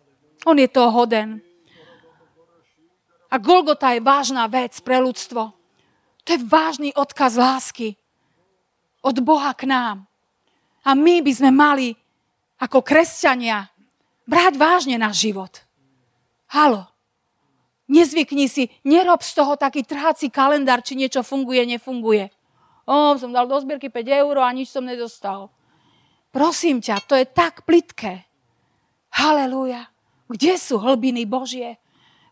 On je toho hoden. A Golgota je vážna vec pre ľudstvo. To je vážny odkaz lásky od Boha k nám. A my by sme mali ako kresťania brať vážne náš život. Halo. Nezvykni si, nerob z toho taký trhací kalendár, či niečo funguje, nefunguje. O, som dal do zbierky 5 eur a nič som nedostal. Prosím ťa, to je tak plitké. Halelúja. Kde sú hlbiny Božie?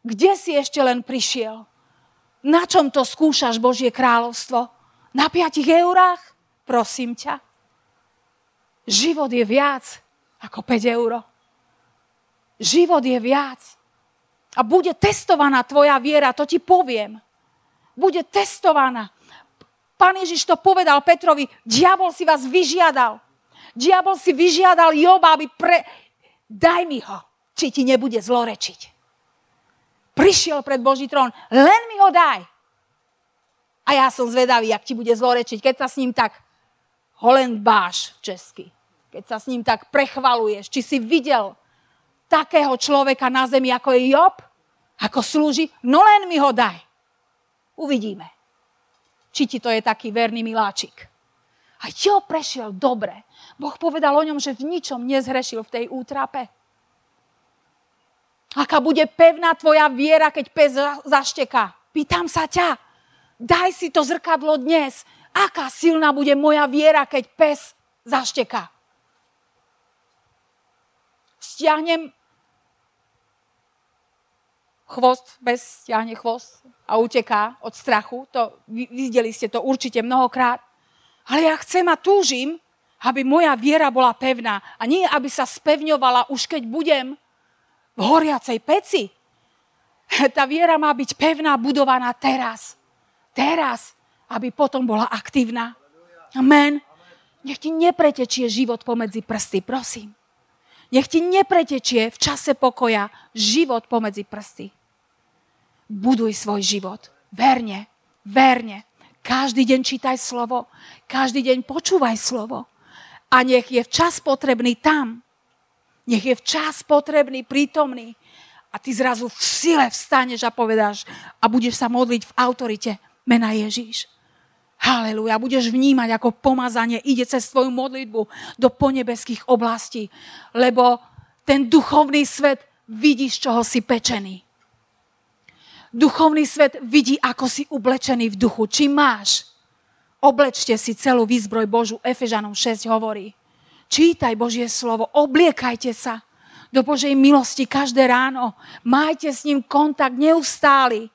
Kde si ešte len prišiel? Na čom to skúšaš Božie kráľovstvo? Na 5 eurách? Prosím ťa. Život je viac ako 5 eur. Život je viac a bude testovaná tvoja viera, to ti poviem. Bude testovaná. Pán Ježiš to povedal Petrovi, diabol si vás vyžiadal. Diabol si vyžiadal Joba, aby pre... Daj mi ho, či ti nebude zlorečiť. Prišiel pred Boží trón, len mi ho daj. A ja som zvedavý, ak ti bude zlorečiť, keď sa s ním tak holen báš česky. Keď sa s ním tak prechvaluješ, či si videl takého človeka na zemi, ako je Job, ako slúži, no len mi ho daj. Uvidíme, či ti to je taký verný miláčik. A jo, prešiel dobre. Boh povedal o ňom, že v ničom nezhrešil v tej útrape. Aká bude pevná tvoja viera, keď pes zašteká? Pýtam sa ťa. Daj si to zrkadlo dnes. Aká silná bude moja viera, keď pes zašteka. Stiahnem chvost, pes stiahne chvost a uteká od strachu. To, videli ste to určite mnohokrát. Ale ja chcem a túžim, aby moja viera bola pevná. A nie, aby sa spevňovala už keď budem v horiacej peci. *laughs* Tá viera má byť pevná, budovaná teraz. Teraz, aby potom bola aktívna. Amen. Nech ti nepretečie život pomedzi prsty, prosím. Nech ti nepretečie v čase pokoja život pomedzi prsty. Buduj svoj život. Verne, verne. Každý deň čítaj slovo. Každý deň počúvaj slovo. A nech je včas potrebný tam. Nech je včas potrebný, prítomný. A ty zrazu v sile vstaneš a povedáš a budeš sa modliť v autorite mena Ježíš. Haleluja. Budeš vnímať, ako pomazanie ide cez tvoju modlitbu do ponebeských oblastí. Lebo ten duchovný svet vidí, z čoho si pečený. Duchovný svet vidí, ako si ublečený v duchu. Či máš Oblečte si celú výzbroj Božu. Efežanom 6 hovorí. Čítaj Božie slovo, obliekajte sa do Božej milosti každé ráno. Majte s ním kontakt neustály.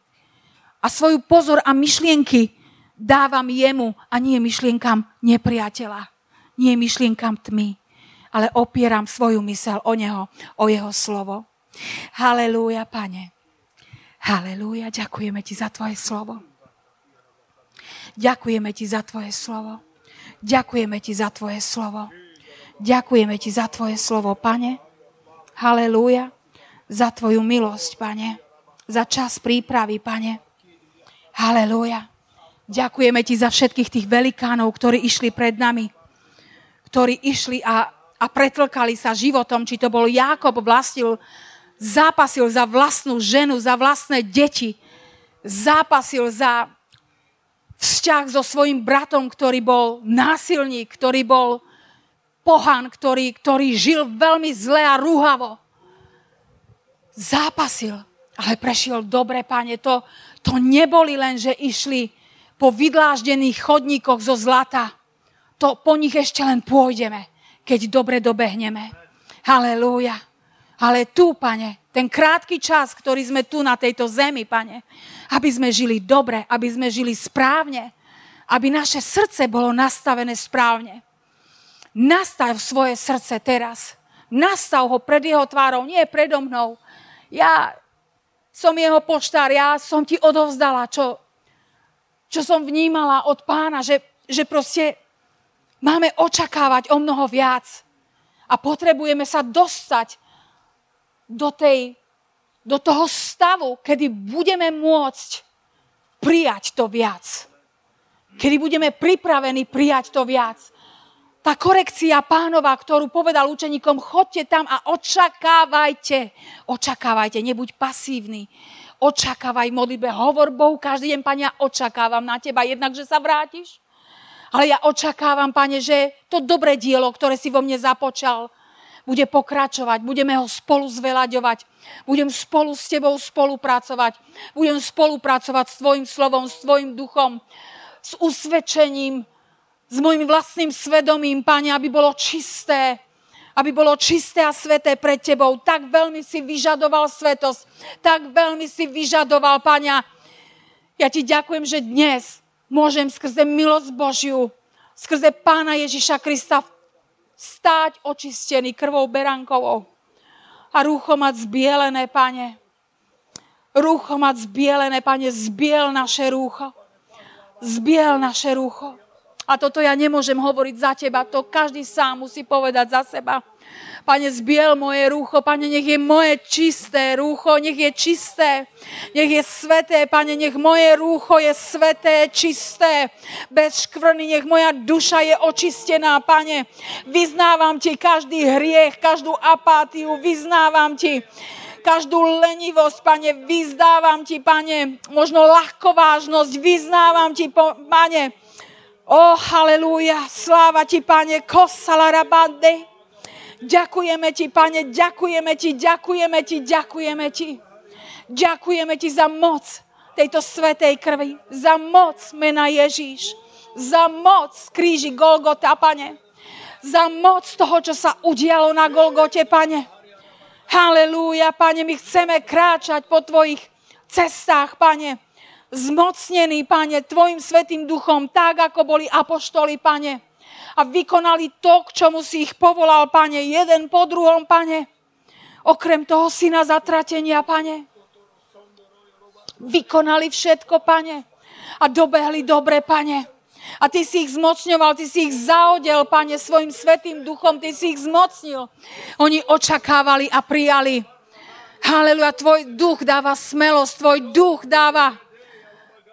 A svoju pozor a myšlienky dávam jemu a nie myšlienkam nepriateľa. Nie myšlienkam tmy. Ale opieram svoju mysel o neho, o jeho slovo. Halelúja, pane. Halelúja, ďakujeme ti za tvoje slovo. Ďakujeme ti za tvoje slovo. Ďakujeme ti za tvoje slovo. Ďakujeme ti za tvoje slovo, pane. Halelúja. Za tvoju milosť, pane. Za čas prípravy, pane. Halelúja. Ďakujeme ti za všetkých tých velikánov, ktorí išli pred nami. Ktorí išli a, a pretlkali sa životom, či to bol Jákob vlastil, zápasil za vlastnú ženu, za vlastné deti, zápasil za, vzťah so svojim bratom, ktorý bol násilník, ktorý bol pohan, ktorý, ktorý žil veľmi zle a rúhavo. Zápasil, ale prešiel dobre, pane. To, to neboli len, že išli po vydláždených chodníkoch zo zlata. To po nich ešte len pôjdeme, keď dobre dobehneme. Halelúja. Ale tu, pane, ten krátky čas, ktorý sme tu na tejto zemi, pane, aby sme žili dobre, aby sme žili správne, aby naše srdce bolo nastavené správne. Nastav svoje srdce teraz. Nastav ho pred jeho tvárou, nie predo mnou. Ja som jeho poštár, ja som ti odovzdala, čo, čo som vnímala od pána, že, že proste máme očakávať o mnoho viac. A potrebujeme sa dostať do, tej, do toho stavu, kedy budeme môcť prijať to viac. Kedy budeme pripravení prijať to viac. Tá korekcia pánova, ktorú povedal učeníkom, chodte tam a očakávajte. Očakávajte, nebuď pasívny. Očakávaj modlitbe. Hovor Bohu každý deň, Pane, ja očakávam na teba. Jednak, že sa vrátiš. Ale ja očakávam, Pane, že to dobré dielo, ktoré si vo mne započal, bude pokračovať, budeme ho spolu zvelaďovať, budem spolu s tebou spolupracovať, budem spolupracovať s tvojim slovom, s tvojim duchom, s usvedčením, s mojim vlastným svedomím, Pane, aby bolo čisté, aby bolo čisté a sveté pred Tebou. Tak veľmi si vyžadoval svetosť, tak veľmi si vyžadoval, Pane. Ja Ti ďakujem, že dnes môžem skrze milosť Božiu, skrze Pána Ježiša Krista stáť očistený krvou berankovou a rúcho mať zbielené, pane. Rúcho mať zbielené, pane, zbiel naše rúcho. Zbiel naše rúcho. A toto ja nemôžem hovoriť za teba, to každý sám musí povedať za seba. Pane, zbiel moje rúcho, Pane, nech je moje čisté rúcho, nech je čisté, nech je sveté, Pane, nech moje rúcho je sveté, čisté, bez škvrny, nech moja duša je očistená, Pane. Vyznávam Ti každý hriech, každú apátiu, vyznávam Ti každú lenivosť, Pane, vyzdávam Ti, Pane, možno ľahkovážnosť, vyznávam Ti, Pane, O, halleluja, sláva Ti, Pane, kosala rabande. Ďakujeme Ti, Pane, ďakujeme Ti, ďakujeme Ti, ďakujeme Ti. Ďakujeme Ti za moc tejto svetej krvi, za moc mena Ježíš, za moc kríži Golgota, pane, za moc toho, čo sa udialo na Golgote, pane. Halelúja, pane, my chceme kráčať po tvojich cestách, pane, zmocnený, pane, tvojim svetým duchom, tak, ako boli apoštoli, pane, a vykonali to, k čomu si ich povolal, pane, jeden po druhom, pane. Okrem toho syna zatratenia, pane. Vykonali všetko, pane. A dobehli dobre, pane. A ty si ich zmocňoval, ty si ich zaodel, pane, svojim svetým duchom, ty si ich zmocnil. Oni očakávali a prijali. Haleluja, tvoj duch dáva smelosť, tvoj duch dáva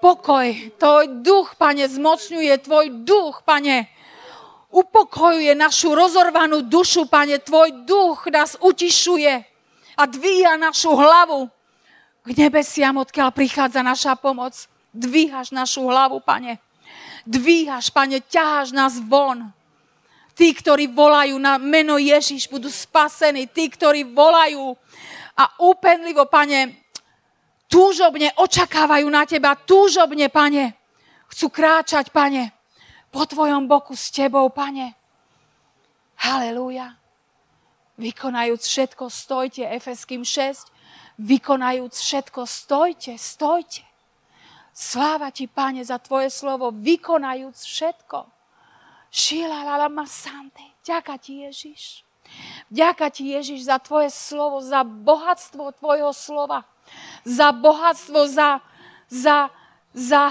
pokoj. Tvoj duch, pane, zmocňuje, tvoj duch, pane, upokojuje našu rozorvanú dušu, pane. Tvoj duch nás utišuje a dvíha našu hlavu k nebesiam, odkiaľ prichádza naša pomoc. Dvíhaš našu hlavu, pane. Dvíhaš, pane, ťaháš nás von. Tí, ktorí volajú na meno Ježiš, budú spasení. Tí, ktorí volajú a úpenlivo, pane, túžobne očakávajú na teba, túžobne, pane, chcú kráčať, pane, po tvojom boku s tebou, pane. Halelúja. Vykonajúc všetko, stojte, Efeským 6, vykonajúc všetko, stojte, stojte. Sláva ti, pane, za tvoje slovo, vykonajúc všetko. Šila la masante. Ďaká ti, Ježiš. Ďaká ti, Ježiš, za tvoje slovo, za bohatstvo tvojho slova, za bohatstvo, za, za, za,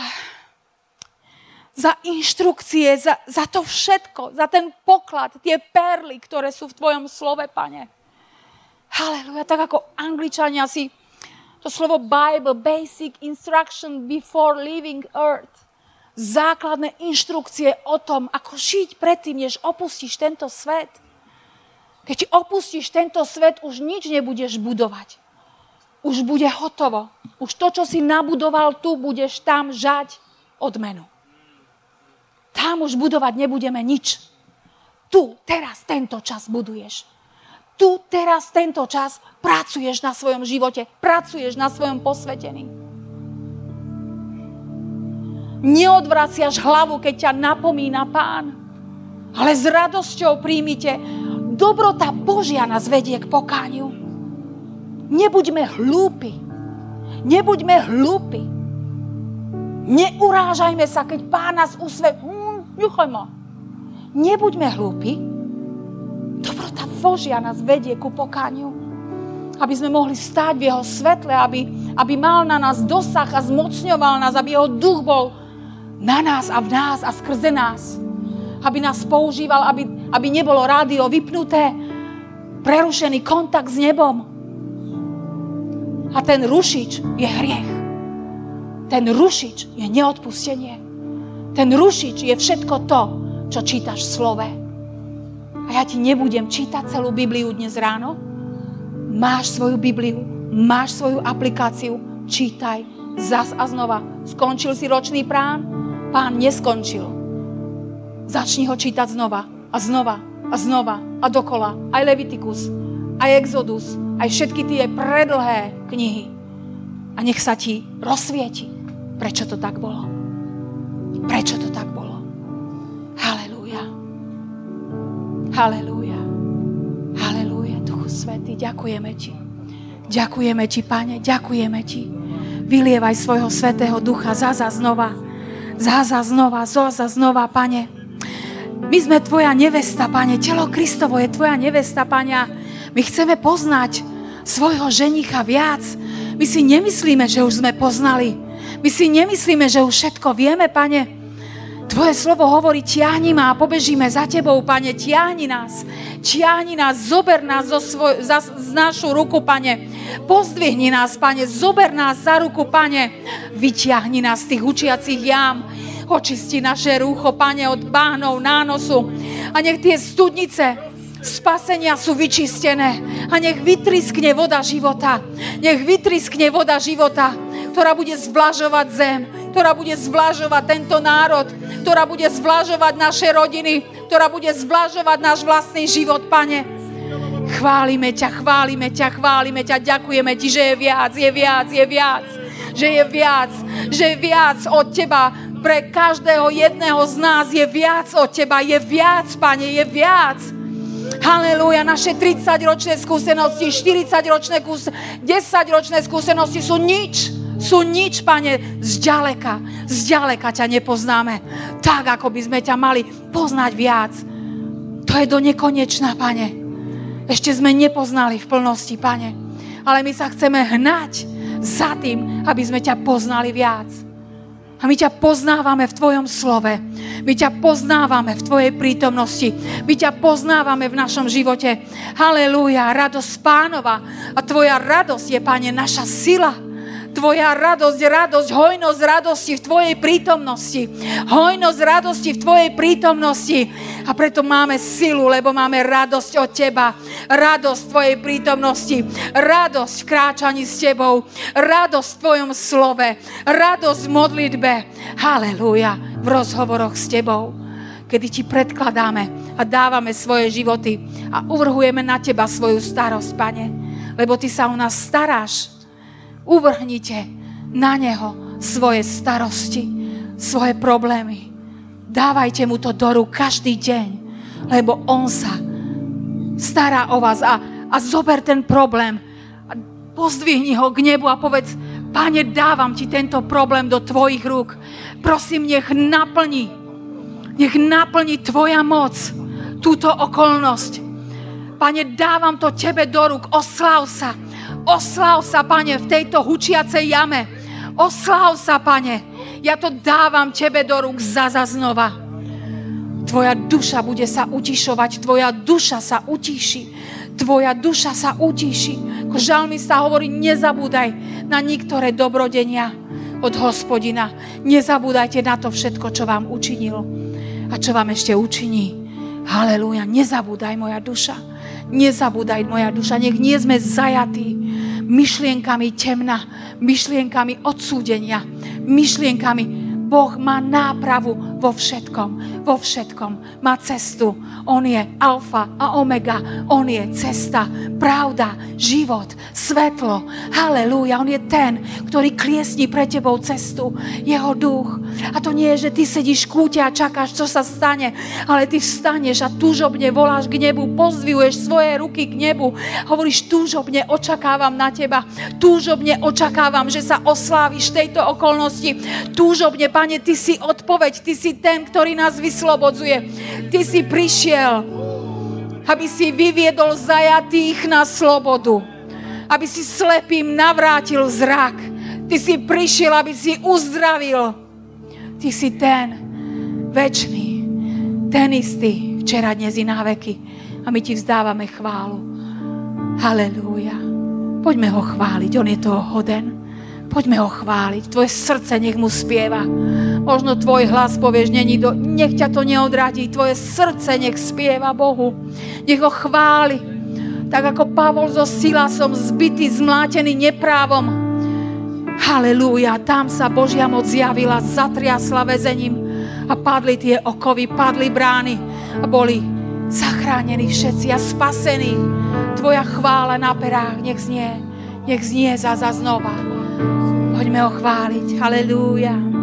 za inštrukcie, za, za to všetko, za ten poklad, tie perly, ktoré sú v tvojom slove, pane. Haleluja, tak ako angličania si to slovo Bible, basic instruction before leaving earth. Základné inštrukcie o tom, ako žiť predtým, než opustíš tento svet – keď opustíš tento svet, už nič nebudeš budovať. Už bude hotovo. Už to, čo si nabudoval tu, budeš tam žať odmenu. Tam už budovať nebudeme nič. Tu, teraz, tento čas buduješ. Tu, teraz, tento čas pracuješ na svojom živote, pracuješ na svojom posvetení. Neodvraciaš hlavu, keď ťa napomína pán, ale s radosťou príjmite dobrota Božia nás vedie k pokániu. Nebuďme hlúpi. Nebuďme hlúpi. Neurážajme sa, keď pán nás usve... Mm, nechaj ma. Nebuďme hlúpi. Dobrota Božia nás vedie ku pokániu. Aby sme mohli stáť v jeho svetle, aby, aby mal na nás dosah a zmocňoval nás, aby jeho duch bol na nás a v nás a skrze nás aby nás používal, aby, aby nebolo rádio vypnuté, prerušený kontakt s nebom. A ten rušič je hriech. Ten rušič je neodpustenie. Ten rušič je všetko to, čo čítaš v slove. A ja ti nebudem čítať celú Bibliu dnes ráno. Máš svoju Bibliu, máš svoju aplikáciu, čítaj zas a znova. Skončil si ročný plán? Pán neskončil Začni ho čítať znova a znova a znova a dokola. Aj Levitikus, aj Exodus, aj všetky tie predlhé knihy. A nech sa ti rozsvieti, prečo to tak bolo. Prečo to tak bolo. Halelúja. Halelúja. Halelúja, Duchu Svetý, ďakujeme ti. Ďakujeme ti, Pane, ďakujeme ti. Vylievaj svojho Svetého Ducha zaza znova. Zaza znova, zaza znova, Pane. My sme tvoja nevesta, pane. Telo Kristovo je tvoja nevesta, pane. My chceme poznať svojho ženicha viac. My si nemyslíme, že už sme poznali. My si nemyslíme, že už všetko vieme, pane. Tvoje slovo hovorí, tiahni ma a pobežíme za tebou, pane, tiahni nás. Tiahni nás, zober nás zo svoj, za, z našu ruku, pane. Pozdvihni nás, pane, zober nás za ruku, pane. Vytiahni nás z tých učiacich jám Očisti naše rúcho, Pane, od bánov, nánosu. A nech tie studnice spasenia sú vyčistené. A nech vytriskne voda života. Nech vytriskne voda života, ktorá bude zvlažovať zem, ktorá bude zvlažovať tento národ, ktorá bude zvlažovať naše rodiny, ktorá bude zvlažovať náš vlastný život, Pane. Chválime ťa, chválime ťa, chválime ťa, ďakujeme ti, že je viac, je viac, je viac že je viac, že je viac od Teba pre každého jedného z nás je viac od Teba, je viac, Pane, je viac. Halelúja, naše 30-ročné skúsenosti, 40-ročné, 10-ročné skúsenosti sú nič. Sú nič, Pane, zďaleka, zďaleka ťa nepoznáme. Tak, ako by sme ťa mali poznať viac. To je do nekonečná, Pane. Ešte sme nepoznali v plnosti, Pane. Ale my sa chceme hnať za tým, aby sme ťa poznali viac. A my ťa poznávame v Tvojom slove. My ťa poznávame v Tvojej prítomnosti. My ťa poznávame v našom živote. Halelúja, radosť pánova. A Tvoja radosť je, Pane, naša sila. Tvoja radosť, radosť, hojnosť radosti v Tvojej prítomnosti. Hojnosť radosti v Tvojej prítomnosti. A preto máme silu, lebo máme radosť od Teba. Radosť Tvojej prítomnosti. Radosť v kráčaní s Tebou. Radosť v Tvojom slove. Radosť v modlitbe. Halelúja. V rozhovoroch s Tebou kedy ti predkladáme a dávame svoje životy a uvrhujeme na teba svoju starosť, pane. Lebo ty sa o nás staráš. Uvrhnite na Neho svoje starosti, svoje problémy. Dávajte mu to do rúk každý deň, lebo On sa stará o vás a, a zober ten problém a pozdvihni ho k nebu a povedz, Pane, dávam ti tento problém do tvojich rúk. Prosím, nech naplni, nech naplni tvoja moc túto okolnosť. Pane, dávam to tebe do rúk, oslav sa Oslav sa, pane, v tejto hučiacej jame. Oslav sa, pane. Ja to dávam tebe do rúk zaza znova. Tvoja duša bude sa utišovať, tvoja duša sa utíši. Tvoja duša sa utíši. Ako žalmista hovorí, nezabúdaj na niektoré dobrodenia od hospodina. Nezabúdajte na to všetko, čo vám učinil a čo vám ešte učiní. Halelúja, nezabúdaj moja duša. Nezabúdaj moja duša, nech nie sme zajatí myšlienkami temna, myšlienkami odsúdenia, myšlienkami Boh má nápravu vo všetkom. Vo všetkom. Má cestu. On je alfa a omega. On je cesta, pravda, život, svetlo. Halelúja. On je ten, ktorý kliesní pre tebou cestu. Jeho duch. A to nie je, že ty sedíš v kúte a čakáš, čo sa stane, ale ty vstaneš a túžobne voláš k nebu, pozdvihuješ svoje ruky k nebu. Hovoríš, túžobne očakávam na teba. Túžobne očakávam, že sa osláviš tejto okolnosti. Túžobne, Pane, Ty si odpoveď, Ty si ten, ktorý nás vyslobodzuje. Ty si prišiel, aby si vyviedol zajatých na slobodu. Aby si slepým navrátil zrak. Ty si prišiel, aby si uzdravil. Ty si ten večný, ten istý, včera, dnes i na. A my ti vzdávame chválu. Halelúja. Poďme ho chváliť, on je toho hoden. Poďme ho chváliť. Tvoje srdce nech mu spieva. Možno tvoj hlas povieš, není do... nech ťa to neodradí. Tvoje srdce nech spieva Bohu. Nech ho chváli. Tak ako Pavol so Silasom zbytý, zmlátený neprávom. Halelúja, tam sa Božia moc zjavila, zatriasla väzením a padli tie okovy, padli brány a boli zachránení všetci a spasení. Tvoja chvála na perách nech znie, nech znie za znova. Poďme ho chváliť. Halelúja.